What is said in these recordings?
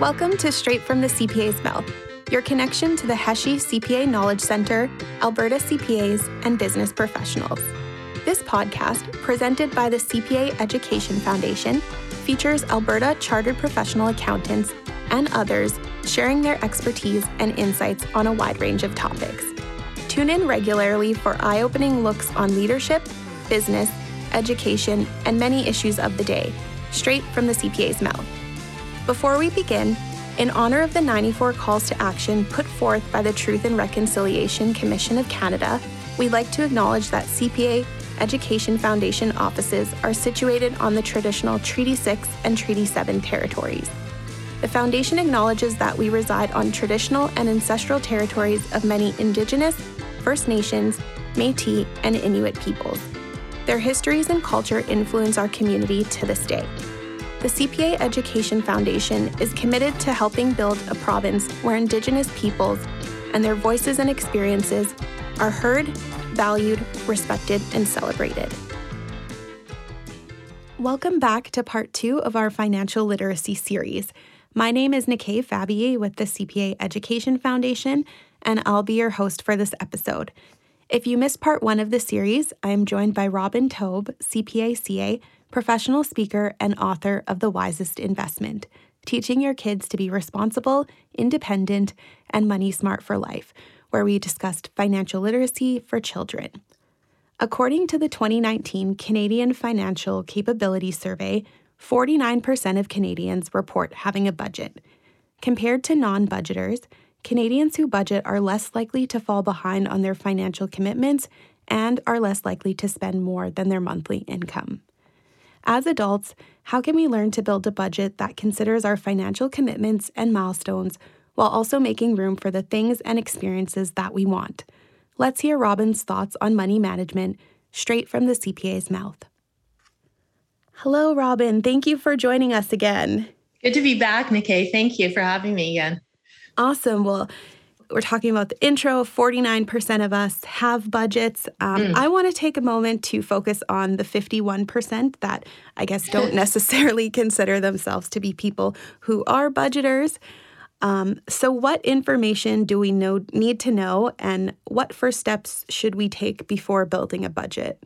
Welcome to Straight from the CPA's Mouth, your connection to the Hesje CPA Knowledge Center, Alberta CPAs, and business professionals. This podcast, presented by the CPA Education Foundation, features Alberta Chartered Professional Accountants and others sharing their expertise and insights on a wide range of topics. Tune in regularly for eye opening looks on leadership, business, education, and many issues of the day, straight from the CPA's mouth. Before we begin, in honor of the 94 calls to action put forth by the Truth and Reconciliation Commission of Canada, we'd like to acknowledge that CPA Education Foundation offices are situated on the traditional Treaty 6 and Treaty 7 territories. The Foundation acknowledges that we reside on traditional and ancestral territories of many Indigenous, First Nations, Metis, and Inuit peoples. Their histories and culture influence our community to this day. The CPA Education Foundation is committed to helping build a province where Indigenous peoples and their voices and experiences are heard, valued, respected, and celebrated. Welcome back to part two of our financial literacy series. My name is Nikay Fabier with the CPA Education Foundation, and I'll be your host for this episode. If you missed part one of the series, I am joined by Robin Taub, CPA CA, professional speaker, and author of The Wisest Investment Teaching Your Kids to Be Responsible, Independent, and Money Smart for Life, where we discussed financial literacy for children. According to the 2019 Canadian Financial Capability Survey, 49% of Canadians report having a budget. Compared to non budgeters, Canadians who budget are less likely to fall behind on their financial commitments and are less likely to spend more than their monthly income. As adults, how can we learn to build a budget that considers our financial commitments and milestones while also making room for the things and experiences that we want? Let's hear Robin's thoughts on money management straight from the CPA's mouth. Hello, Robin. Thank you for joining us again. Good to be back, Nikay. Thank you for having me again. Awesome. Well, we're talking about the intro 49% of us have budgets. Um, mm. i want to take a moment to focus on the 51% that i guess don't necessarily consider themselves to be people who are budgeters. Um, so what information do we know need to know and what first steps should we take before building a budget?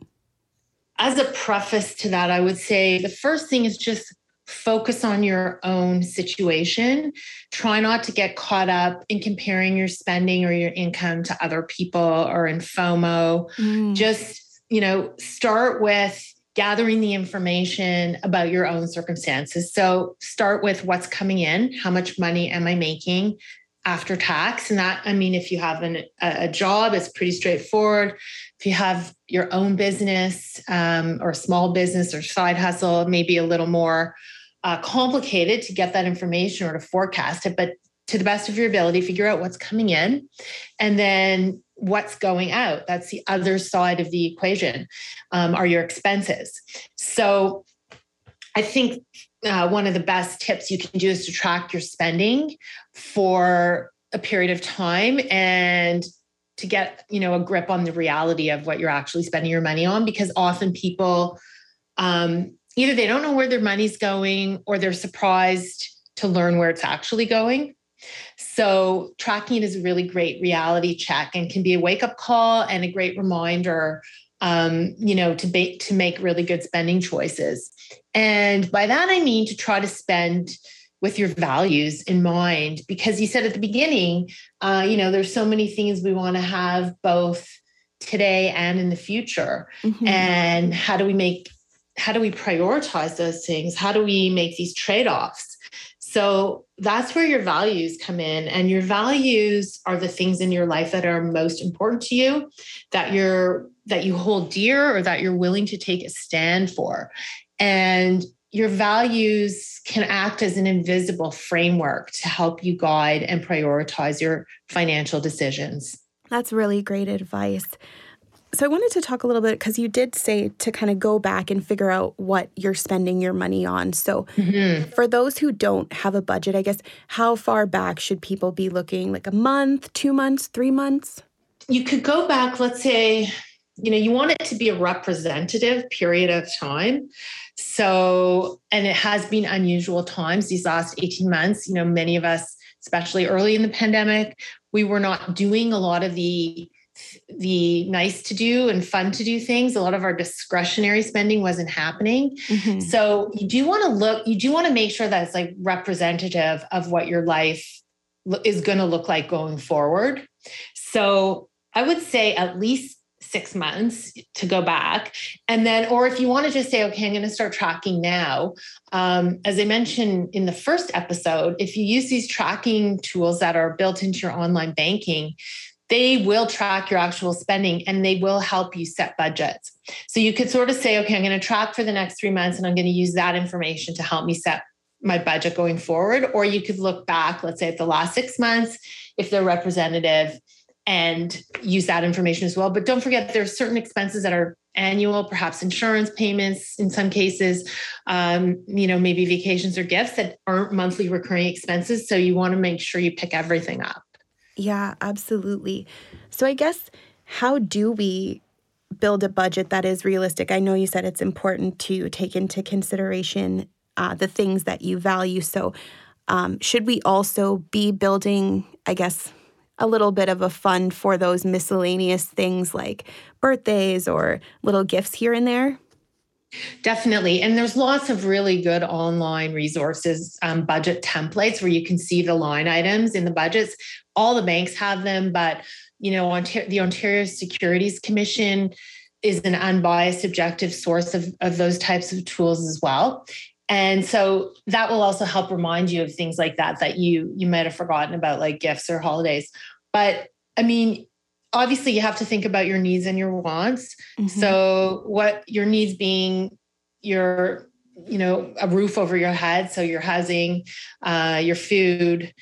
As a preface to that i would say the first thing is just focus on your own situation. Try not to get caught up in comparing your spending or your income to other people or in FOMO. Mm. Just, you know, start with gathering the information about your own circumstances. So start with what's coming in, how much money am I making? after tax and that i mean if you have an, a job it's pretty straightforward if you have your own business um, or small business or side hustle maybe a little more uh, complicated to get that information or to forecast it, but to the best of your ability, figure out what's coming in and then what's going out. That's the other side of the equation, um, are your expenses. So I think uh, one of the best tips you can do is to track your spending for a period of time and to get you know a grip on the reality of what you're actually spending your money on because often people um, either they don't know where their money's going or they're surprised to learn where it's actually going. So, tracking is a really great reality check and can be a wake up call and a great reminder, um, you know, to, be, to make really good spending choices. And by that, I mean to try to spend with your values in mind, because you said at the beginning, uh, you know, there's so many things we want to have both today and in the future. Mm-hmm. And how do we make how do we prioritize those things? How do we make these trade offs? So that's where your values come in. And your values are the things in your life that are most important to you, that you're that you hold dear or that you're willing to take a stand for. And your values can act as an invisible framework to help you guide and prioritize your financial decisions. That's really great advice. So I wanted to talk a little bit because you did say to kind of go back and figure out what you're spending your money on. So mm-hmm. for those who don't have a budget, I guess how far back should people be looking? Like a month, 2 months, 3 months? You could go back let's say you know, you want it to be a representative period of time. So, and it has been unusual times these last 18 months. You know, many of us, especially early in the pandemic, we were not doing a lot of the the nice to do and fun to do things. A lot of our discretionary spending wasn't happening. Mm-hmm. so you do want to look you do want to make sure that it's like representative of what your life is going to look like going forward. So i would say at least six months to go back. And then or if you want to just say okay i'm going to start tracking now um, as i mentioned in the first episode if you use these tracking tools that are built into your online banking they will track your actual spending and they will help you set budgets. So you could sort of say, okay, I'm going to track for the next three months and I'm going to use that information to help me set my budget going forward. Or you could look back, let's say at the last six months, if they're representative and use that information as well. But don't forget, there's certain expenses that are annual, perhaps insurance payments in some cases, um, you know, maybe vacations or gifts that aren't monthly recurring expenses. So you want to make sure you pick everything up. Yeah, absolutely. So I guess how do we build a budget that is realistic? I know you said it's important to take into consideration uh, the things that you value. So um, should we also be building, I guess, a little bit of a fund for those miscellaneous things like birthdays or little gifts here and there? Definitely. And there's lots of really good online resources, um, budget templates where you can see the line items in the budgets. All the banks have them, but you know, Ontario, the Ontario Securities Commission is an unbiased, objective source of, of those types of tools as well. And so that will also help remind you of things like that that you you might have forgotten about, like gifts or holidays. But I mean, obviously you have to think about your needs and your wants. Mm-hmm. So what your needs being your you know a roof over your head so your housing uh, your food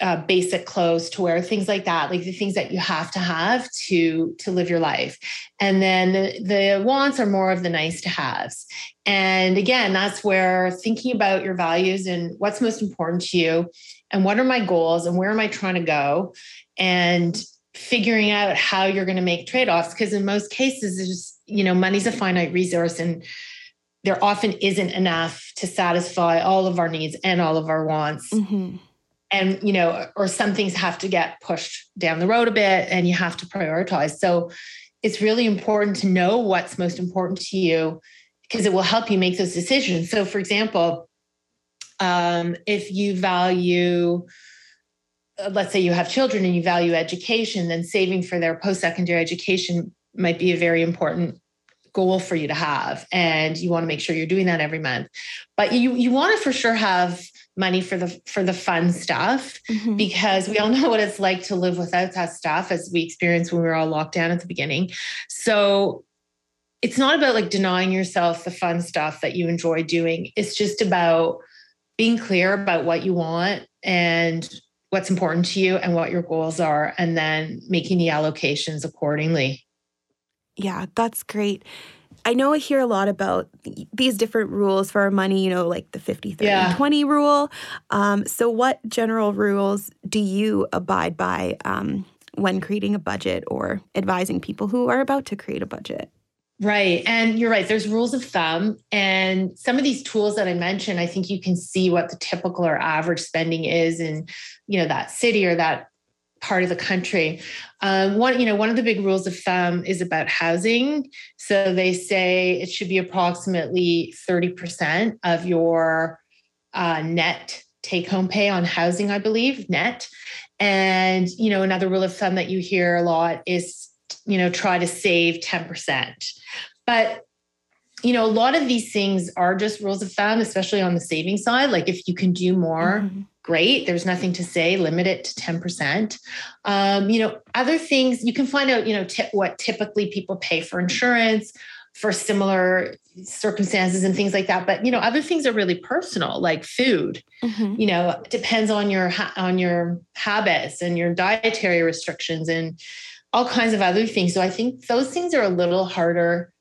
uh, basic clothes to wear things like that like the things that you have to have to to live your life and then the, the wants are more of the nice to haves and again that's where thinking about your values and what's most important to you and what are my goals and where am i trying to go and figuring out how you're going to make trade-offs because in most cases there's you know money's a finite resource and there often isn't enough to satisfy all of our needs and all of our wants. Mm-hmm. and you know or some things have to get pushed down the road a bit and you have to prioritize. So it's really important to know what's most important to you because it will help you make those decisions. So for example um, if you value let's say you have children and you value education, then saving for their post secondary education might be a very important goal for you to have. And you want to make sure you're doing that every month. But you you want to for sure have money for the for the fun stuff mm-hmm. because we all know what it's like to live without that stuff as we experienced when we were all locked down at the beginning. So it's not about like denying yourself the fun stuff that you enjoy doing. It's just about being clear about what you want and what's important to you and what your goals are, and then making the allocations accordingly. Yeah, that's great. I know I hear a lot about these different rules for our money, you know, like the 50, 30, yeah. 20 rule. Um, so, what general rules do you abide by um, when creating a budget or advising people who are about to create a budget? Right. And you're right. There's rules of thumb. And some of these tools that I mentioned, I think you can see what the typical or average spending is in, you know, that city or that part of the country. Um, one, you know, one of the big rules of thumb is about housing. So they say it should be approximately 30% of your uh, net take home pay on housing, I believe, net. And, you know, another rule of thumb that you hear a lot is you know, try to save 10%. But you know, a lot of these things are just rules of thumb, especially on the saving side. Like if you can do more, mm-hmm. great. There's nothing to say. Limit it to 10%. Um, you know, other things you can find out, you know, t- what typically people pay for insurance for similar circumstances and things like that. But you know, other things are really personal, like food. Mm-hmm. You know, depends on your on your habits and your dietary restrictions and all kinds of other things. So I think those things are a little harder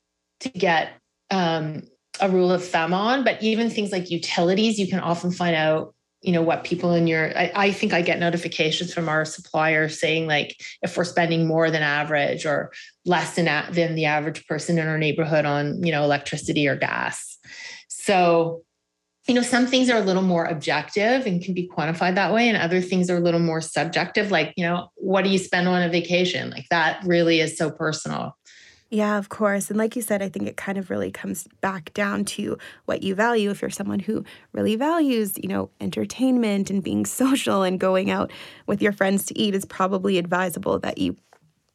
to get um, a rule of thumb on. But even things like utilities, you can often find out you know what people in your I, I, think i get notifications from our suppliers saying like if we're spending more than average or less than, than the average person in our neighborhood on you know electricity or gas so you know some things are a little more objective and can be quantified that way and other things are a little more subjective like you know what do you spend on a vacation like that really is so personal yeah, of course. And like you said, I think it kind of really comes back down to what you value. If you're someone who really values, you know, entertainment and being social and going out with your friends to eat, is probably advisable that you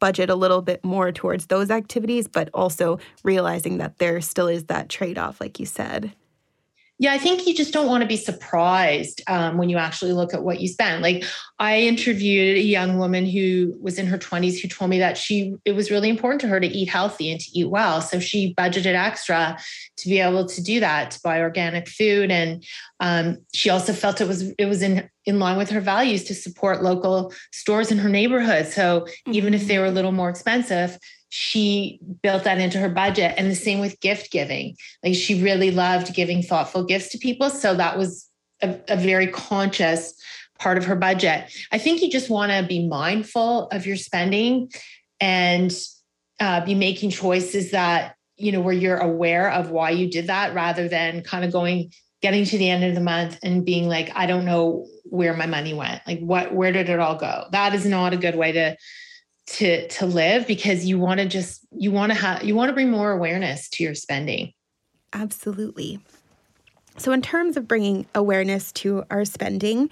budget a little bit more towards those activities, but also realizing that there still is that trade off, like you said. Yeah, I think you just don't want to be surprised um, when you actually look at what you spend. Like I interviewed a young woman who was in her 20s who told me that she it was really important to her to eat healthy and to eat well. So she budgeted extra to be able to do that, to buy organic food. And um, she also felt it was it was in in line with her values to support local stores in her neighborhood. So mm-hmm. even if they were a little more expensive, she built that into her budget. And the same with gift giving. Like she really loved giving thoughtful gifts to people. So that was a, a very conscious part of her budget. I think you just want to be mindful of your spending and uh, be making choices that, you know, where you're aware of why you did that rather than kind of going, getting to the end of the month and being like, I don't know where my money went. Like, what, where did it all go? That is not a good way to to to live because you want to just you want to have you want to bring more awareness to your spending. Absolutely. So in terms of bringing awareness to our spending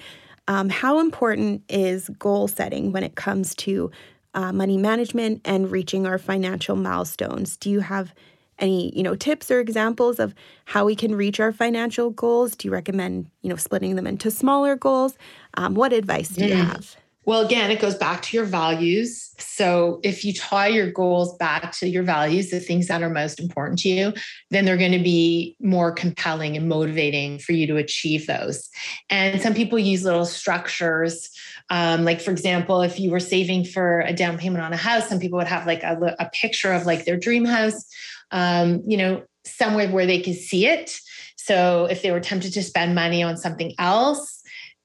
um, how important is goal setting when it comes to uh, money management and reaching our financial milestones? Do you have any you know tips or examples of how we can reach our financial goals? Do you recommend you know splitting them into smaller goals? Um, what advice do you mm. have well, again, it goes back to your values. So if you tie your goals back to your values, the things that are most important to you, then they're going to be more compelling and motivating for you to achieve those. And some people use little structures. Um, like, for example, if you were saving for a down payment on a house, some people would have like a, a picture of like their dream house, um, you know, somewhere where they could see it. So if they were tempted to spend money on something else,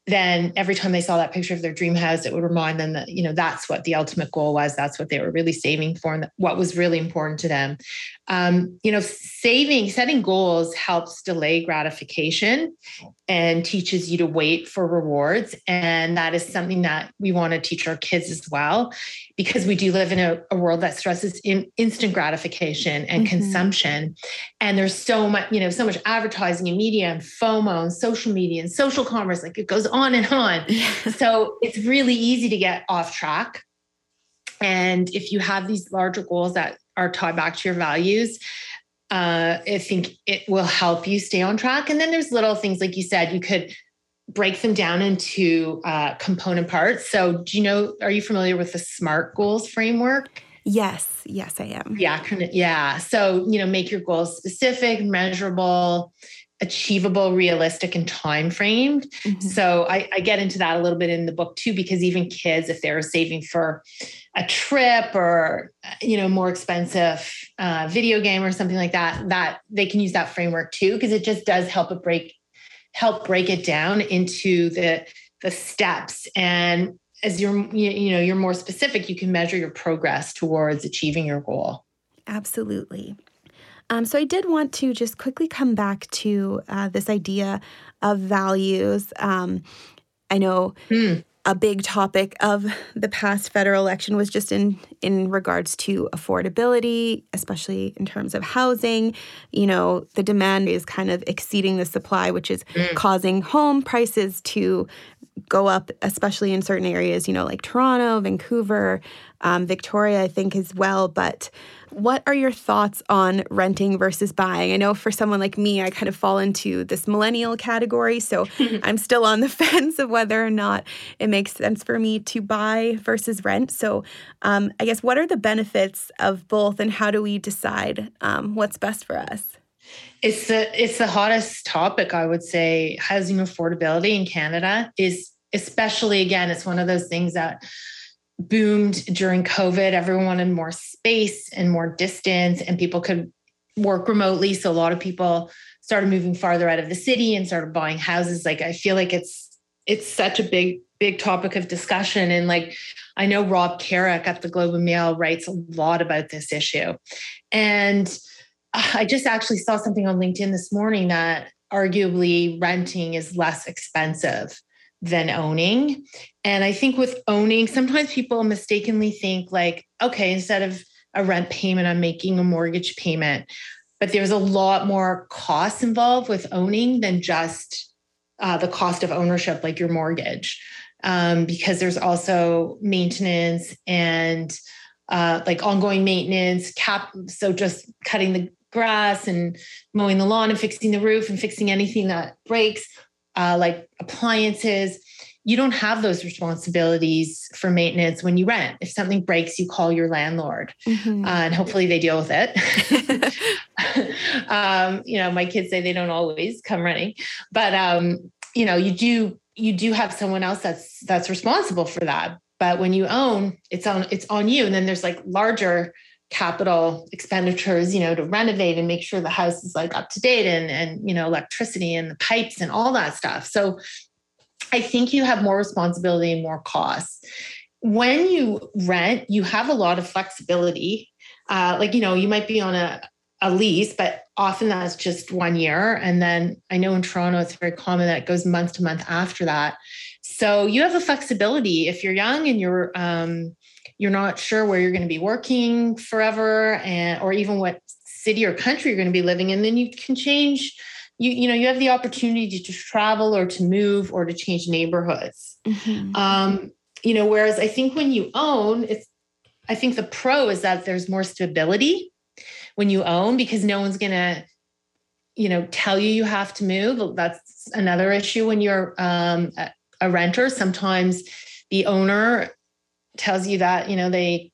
then every time they saw that picture of their dream house, it would remind them that, you know, that's what the ultimate goal was. That's what they were really saving for and what was really important to them. Um, you know, saving, setting goals helps delay gratification and teaches you to wait for rewards. And that is something that we want to teach our kids as well, because we do live in a, a world that stresses in instant gratification and mm-hmm. consumption. And there's so much, you know, so much advertising and media and FOMO and social media and social commerce, like it goes on and on. so it's really easy to get off track. And if you have these larger goals that are tied back to your values, uh, I think it will help you stay on track. And then there's little things, like you said, you could break them down into uh, component parts. So, do you know, are you familiar with the SMART goals framework? Yes, yes, I am. Yeah, yeah. So, you know, make your goals specific, measurable, achievable, realistic, and time framed. Mm-hmm. So I, I, get into that a little bit in the book too, because even kids, if they're saving for a trip or you know more expensive uh, video game or something like that, that they can use that framework too, because it just does help it break help break it down into the the steps and as you're you know you're more specific you can measure your progress towards achieving your goal absolutely um, so I did want to just quickly come back to uh, this idea of values. Um, I know mm. a big topic of the past federal election was just in in regards to affordability, especially in terms of housing. You know, the demand is kind of exceeding the supply, which is mm. causing home prices to go up, especially in certain areas. You know, like Toronto, Vancouver, um, Victoria, I think as well. But what are your thoughts on renting versus buying? I know for someone like me, I kind of fall into this millennial category. So I'm still on the fence of whether or not it makes sense for me to buy versus rent. So um, I guess what are the benefits of both and how do we decide um, what's best for us? It's the it's the hottest topic, I would say. Housing affordability in Canada is especially again, it's one of those things that boomed during COVID. Everyone wanted more space and more distance, and people could work remotely. So a lot of people started moving farther out of the city and started buying houses. Like I feel like it's it's such a big big topic of discussion and like i know rob carrick at the globe and mail writes a lot about this issue and i just actually saw something on linkedin this morning that arguably renting is less expensive than owning. And i think with owning sometimes people mistakenly think like okay instead of a rent payment i'm making a mortgage payment. But there's a lot more costs involved with owning than just uh, the cost of ownership, like your mortgage, um, because there's also maintenance and uh, like ongoing maintenance, cap. So just cutting the grass and mowing the lawn and fixing the roof and fixing anything that breaks, uh, like appliances you don't have those responsibilities for maintenance when you rent. If something breaks, you call your landlord, mm-hmm. uh, and hopefully they deal with it. um, you know, my kids say they don't always come running, but um, you know, you do you do have someone else that's that's responsible for that. But when you own, it's on it's on you, and then there's like larger capital expenditures you know to renovate and make sure the house is like up to date and and you know electricity and the pipes and all that stuff so I think you have more responsibility and more costs. When you rent, you have a lot of flexibility. Uh, like, you know, you might be on a, a lease, but often that's just one year. And then I know in Toronto, it's very common that it goes month to month after that. So you have the flexibility if you're young and you're, um, you're not sure where you're going to be working forever and or even what city or country you're going to be living in then you can change you you know you have the opportunity to travel or to move or to change neighborhoods. Mm-hmm. um, you know whereas i think when you own it's i think the pro is that there's more stability when you own because no one's gonna you know tell you you have to move. That's another issue when you're um, a, a renter. Sometimes the owner tells you that you know they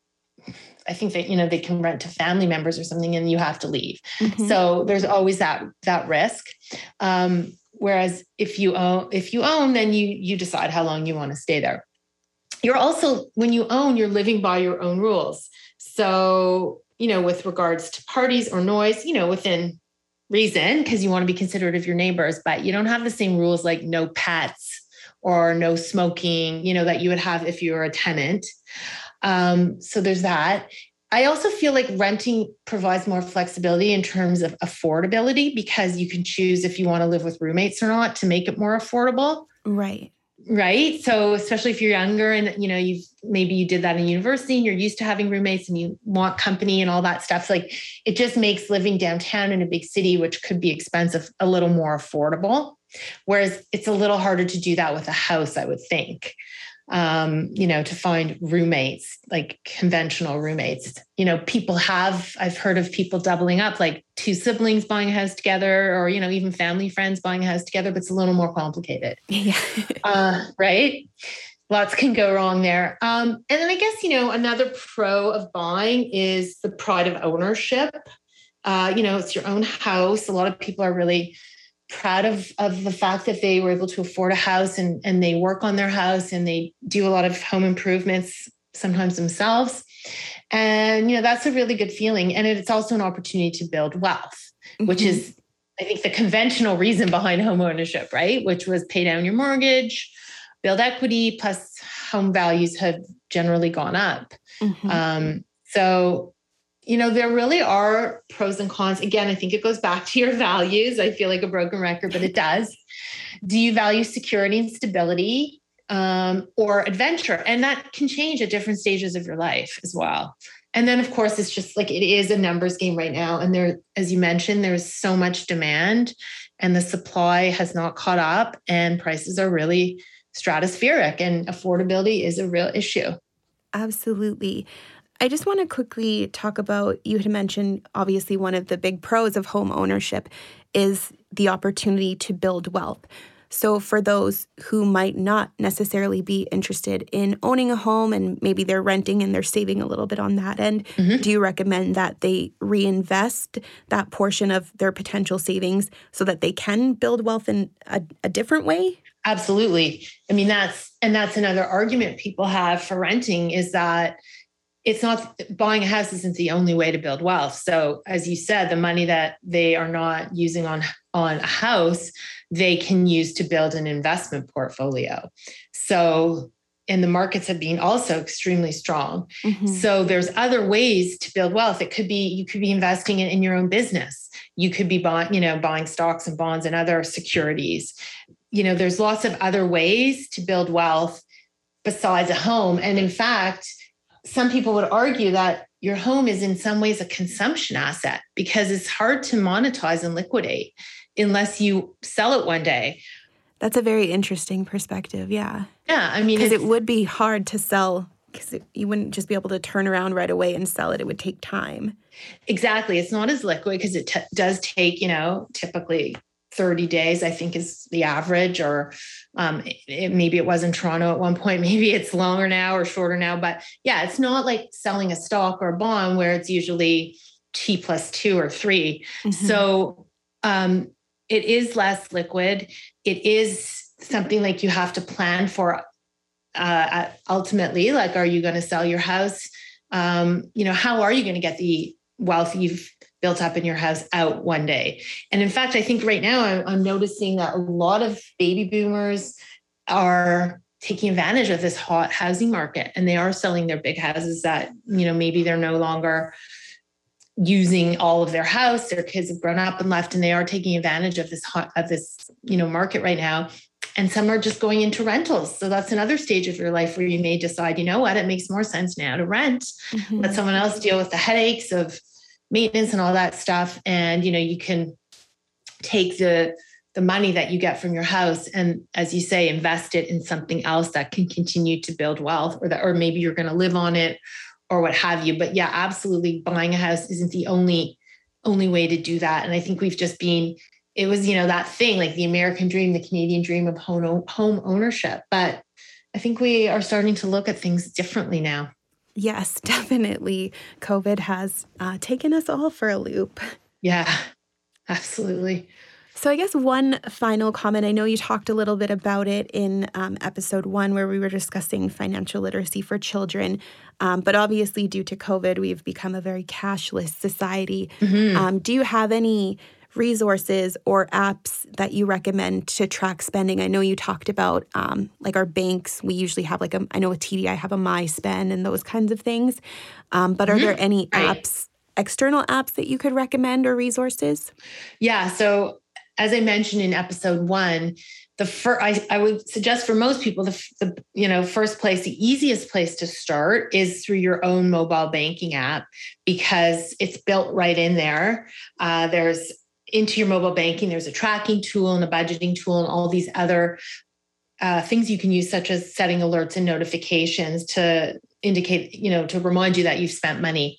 I think that you know they can rent to family members or something, and you have to leave. Mm-hmm. So there's always that that risk. Um, whereas if you own if you own, then you you decide how long you want to stay there. You're also when you own, you're living by your own rules. So you know, with regards to parties or noise, you know, within reason, because you want to be considerate of your neighbors, but you don't have the same rules like no pets or no smoking, you know, that you would have if you were a tenant. Um, so there's that. I also feel like renting provides more flexibility in terms of affordability because you can choose if you want to live with roommates or not to make it more affordable. Right. Right. So especially if you're younger and you know you've maybe you did that in university and you're used to having roommates and you want company and all that stuff. So like it just makes living downtown in a big city, which could be expensive, a little more affordable. Whereas it's a little harder to do that with a house, I would think um, you know, to find roommates, like conventional roommates. You know, people have, I've heard of people doubling up, like two siblings buying a house together, or, you know, even family friends buying a house together, but it's a little more complicated. Yeah. uh, right. Lots can go wrong there. Um, and then I guess, you know, another pro of buying is the pride of ownership. Uh, you know, it's your own house. A lot of people are really proud of of the fact that they were able to afford a house and and they work on their house and they do a lot of home improvements sometimes themselves and you know that's a really good feeling and it's also an opportunity to build wealth mm-hmm. which is i think the conventional reason behind home ownership right which was pay down your mortgage build equity plus home values have generally gone up mm-hmm. um, so you know, there really are pros and cons. Again, I think it goes back to your values. I feel like a broken record, but it does. Do you value security and stability um, or adventure? And that can change at different stages of your life as well. And then, of course, it's just like it is a numbers game right now. And there, as you mentioned, there's so much demand and the supply has not caught up, and prices are really stratospheric, and affordability is a real issue. Absolutely. I just want to quickly talk about you had mentioned obviously one of the big pros of home ownership is the opportunity to build wealth. So, for those who might not necessarily be interested in owning a home and maybe they're renting and they're saving a little bit on that end, mm-hmm. do you recommend that they reinvest that portion of their potential savings so that they can build wealth in a, a different way? Absolutely. I mean, that's, and that's another argument people have for renting is that it's not buying a house isn't the only way to build wealth. So as you said, the money that they are not using on on a house, they can use to build an investment portfolio. So, and the markets have been also extremely strong. Mm-hmm. So there's other ways to build wealth. It could be you could be investing in, in your own business. You could be buying, you know, buying stocks and bonds and other securities. You know, there's lots of other ways to build wealth besides a home. And in fact, some people would argue that your home is in some ways a consumption asset because it's hard to monetize and liquidate unless you sell it one day. That's a very interesting perspective. Yeah. Yeah. I mean, because it would be hard to sell because you wouldn't just be able to turn around right away and sell it. It would take time. Exactly. It's not as liquid because it t- does take, you know, typically 30 days, I think is the average, or um, it, maybe it was in Toronto at one point. Maybe it's longer now or shorter now. But yeah, it's not like selling a stock or a bond where it's usually T plus two or 3 mm-hmm. So um, it is less liquid. It is something like you have to plan for uh, ultimately. Like, are you going to sell your house? Um, you know, how are you going to get the wealth you've built up in your house out one day. And in fact, I think right now I'm, I'm noticing that a lot of baby boomers are taking advantage of this hot housing market and they are selling their big houses that, you know, maybe they're no longer using all of their house their kids have grown up and left and they are taking advantage of this hot of this you know market right now and some are just going into rentals so that's another stage of your life where you may decide you know what it makes more sense now to rent mm-hmm. let someone else deal with the headaches of maintenance and all that stuff. And you know you can take the the money that you get from your house and as you say invest it in something else that can continue to build wealth or that or maybe you're going to live on it or what have you. But yeah absolutely buying a house isn't the only only way to do that. And i think we've just been it was you know that thing like the american dream the canadian dream of home home ownership but i think we are starting to look at things differently now Yes, definitely. COVID has uh, taken us all for a loop. Yeah, absolutely. So, I guess one final comment I know you talked a little bit about it in um, episode one, where we were discussing financial literacy for children. Um, but obviously, due to COVID, we've become a very cashless society. Mm-hmm. Um, do you have any resources or apps that you recommend to track spending? I know you talked about um, like our banks. We usually have like a, I know with TD, I have a My Spend and those kinds of things. Um, but are mm-hmm. there any apps, external apps that you could recommend or resources? Yeah. So as I mentioned in episode one, the first I, I would suggest for most people the, the you know first place the easiest place to start is through your own mobile banking app because it's built right in there uh, there's into your mobile banking, there's a tracking tool and a budgeting tool and all these other uh, things you can use, such as setting alerts and notifications to indicate, you know, to remind you that you've spent money.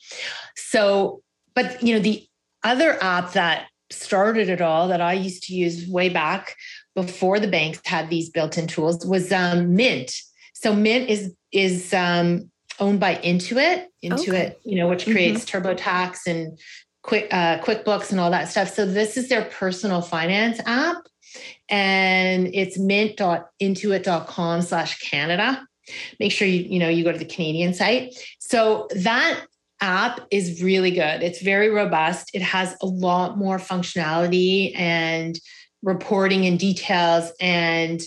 So, but, you know, the other app that started it all that I used to use way back before the banks had these built-in tools was um, Mint. So Mint is is um, owned by Intuit. Intuit, okay. you know, which creates mm-hmm. TurboTax and quick uh, QuickBooks and all that stuff. So this is their personal finance app, and it's mint.intuit.com slash Canada. Make sure you you know you go to the Canadian site. So that app is really good. It's very robust. It has a lot more functionality and reporting and details and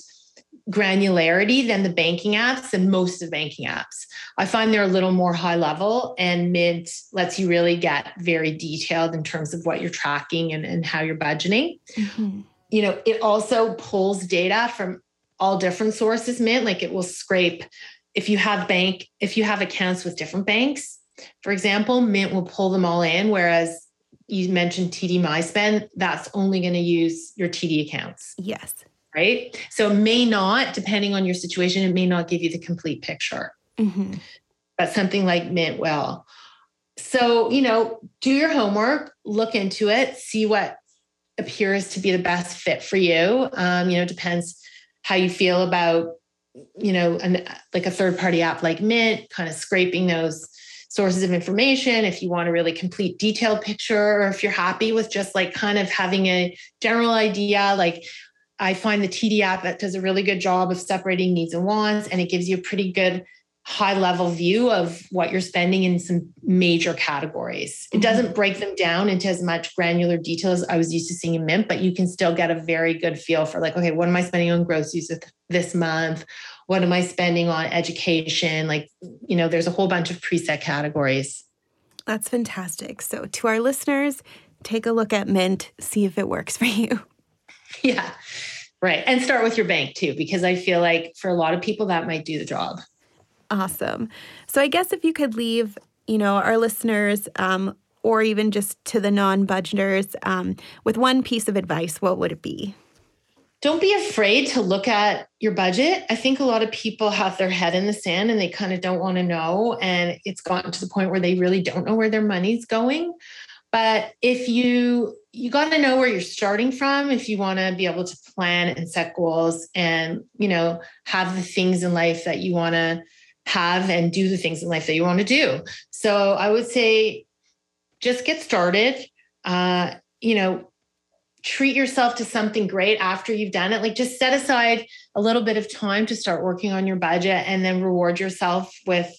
granularity than the banking apps and most of the banking apps. I find they're a little more high level and Mint lets you really get very detailed in terms of what you're tracking and, and how you're budgeting. Mm-hmm. You know, it also pulls data from all different sources, Mint, like it will scrape if you have bank, if you have accounts with different banks, for example, Mint will pull them all in, whereas you mentioned TD MySpend, that's only going to use your TD accounts. Yes right? So it may not, depending on your situation, it may not give you the complete picture. Mm-hmm. But something like Mint will. So, you know, do your homework, look into it, see what appears to be the best fit for you. Um, you know, depends how you feel about, you know, an, like a third party app like Mint, kind of scraping those sources of information if you want a really complete detailed picture or if you're happy with just like kind of having a general idea like I find the TD app that does a really good job of separating needs and wants, and it gives you a pretty good high level view of what you're spending in some major categories. It mm-hmm. doesn't break them down into as much granular detail as I was used to seeing in Mint, but you can still get a very good feel for like, okay, what am I spending on groceries this month? What am I spending on education? Like, you know, there's a whole bunch of preset categories. That's fantastic. So, to our listeners, take a look at Mint, see if it works for you. Yeah, right. And start with your bank too, because I feel like for a lot of people, that might do the job. Awesome. So I guess if you could leave, you know, our listeners um, or even just to the non-budgeters um, with one piece of advice, what would it be? Don't be afraid to look at your budget. I think a lot of people have their head in the sand and they kind of don't want to know. And it's gotten to the point where they really don't know where their money's going. But if you you got to know where you're starting from if you want to be able to plan and set goals and you know have the things in life that you want to have and do the things in life that you want to do. So I would say just get started. Uh, you know, treat yourself to something great after you've done it. Like just set aside a little bit of time to start working on your budget and then reward yourself with,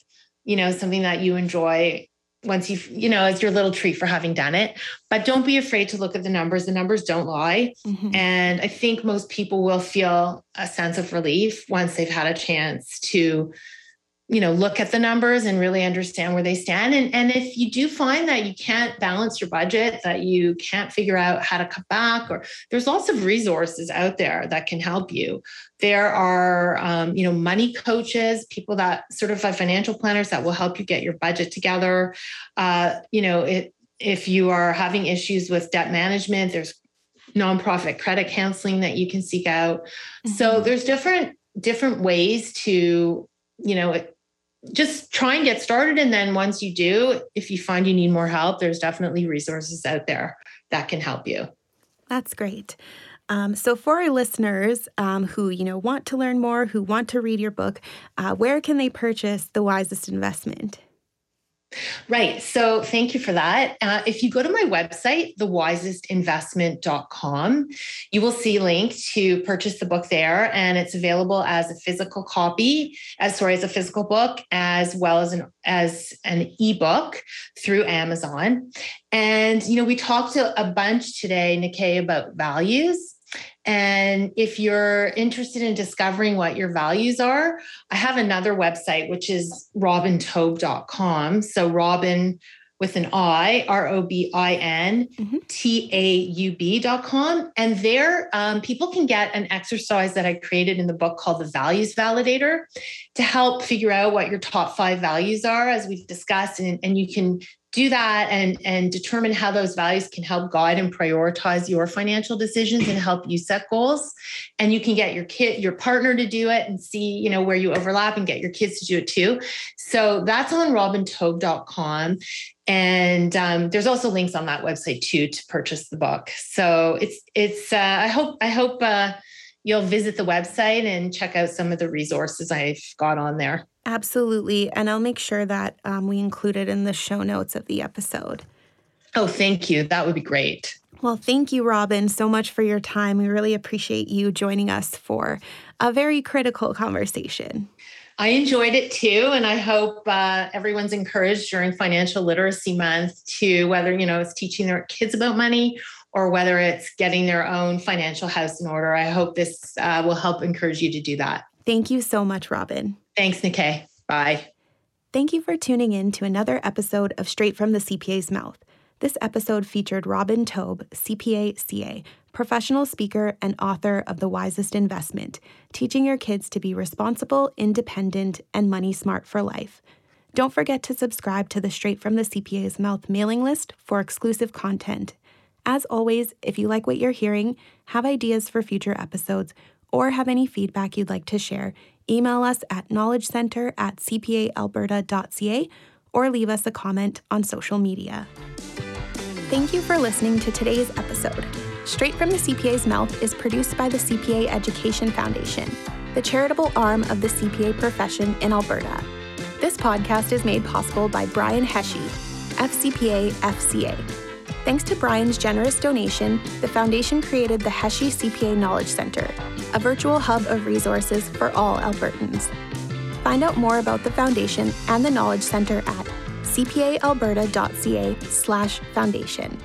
you know, something that you enjoy once you've, you know, as your little treat for having done it. But don't be afraid to look at the numbers. The numbers don't lie. Mm-hmm. And I think most people will feel a sense of relief once they've had a chance to you know look at the numbers and really understand where they stand. And and if you do find that you can't balance your budget that you can't figure out how to cut back or there's lots of resources out there that can help you. There are um, you know money coaches people that certify financial planners that will help you get your budget together. Uh, you know it, if you are having issues with debt management there's nonprofit credit counseling that you can seek out. Mm-hmm. so there's different different ways to you know just try and get started. And then once you do, if you find you need more help, there's definitely resources out there that can help you. That's great. Um, so, for our listeners um, who you know want to learn more, who want to read your book, uh, where can they purchase the wisest investment? Right. So thank you for that. Uh, if you go to my website, thewisestinvestment.com, you will see a link to purchase the book there. And it's available as a physical copy, as sorry, as a physical book, as well as an as an ebook through Amazon. And you know, we talked a, bunch today, Nikki, about values. And if you're interested in discovering what your values are, I have another website, which is robintaub.com. So, Robin with an I, R O B I N T A U B.com. And there, um, people can get an exercise that I created in the book called the Values Validator to help figure out what your top five values are, as we've discussed. And, and you can do that and, and determine how those values can help guide and prioritize your financial decisions and help you set goals. And you can get your kid, your partner to do it and see, you know, where you overlap and get your kids to do it too. So that's on robintaub.com. And um, there's also links on that website too to purchase the book. So it's it's uh, I hope I hope uh, you'll visit the website and check out some of the resources I've got on there. Absolutely. And I'll make sure that um, we include it in the show notes of the episode. Oh, thank you. That would be great. Well, thank you, Robin, so much for your time. We really appreciate you joining us for a very critical conversation. I enjoyed it too. And I hope uh, everyone's encouraged during Financial Literacy Month to whether, you know, it's teaching their kids about money or whether it's getting their own financial house in order. I hope this uh, will help encourage you to do that. Thank you so much, Robin. Thanks, Nikkei. Bye. Thank you for tuning in to another episode of Straight from the CPA's Mouth. This episode featured Robin Taub, CPA CA, professional speaker and author of The Wisest Investment, teaching your kids to be responsible, independent, and money smart for life. Don't forget to subscribe to the Straight from the CPA's Mouth mailing list for exclusive content. As always, if you like what you're hearing, have ideas for future episodes, or have any feedback you'd like to share, email us at knowledgecenter at cpaalberta.ca or leave us a comment on social media. Thank you for listening to today's episode. Straight from the CPA's Mouth is produced by the CPA Education Foundation, the charitable arm of the CPA profession in Alberta. This podcast is made possible by Brian Hesje, FCPA FCA. Thanks to Brian's generous donation, the Foundation created the Hesje CPA Knowledge Center, a virtual hub of resources for all Albertans. Find out more about the Foundation and the Knowledge Centre at cpaalberta.ca slash foundation.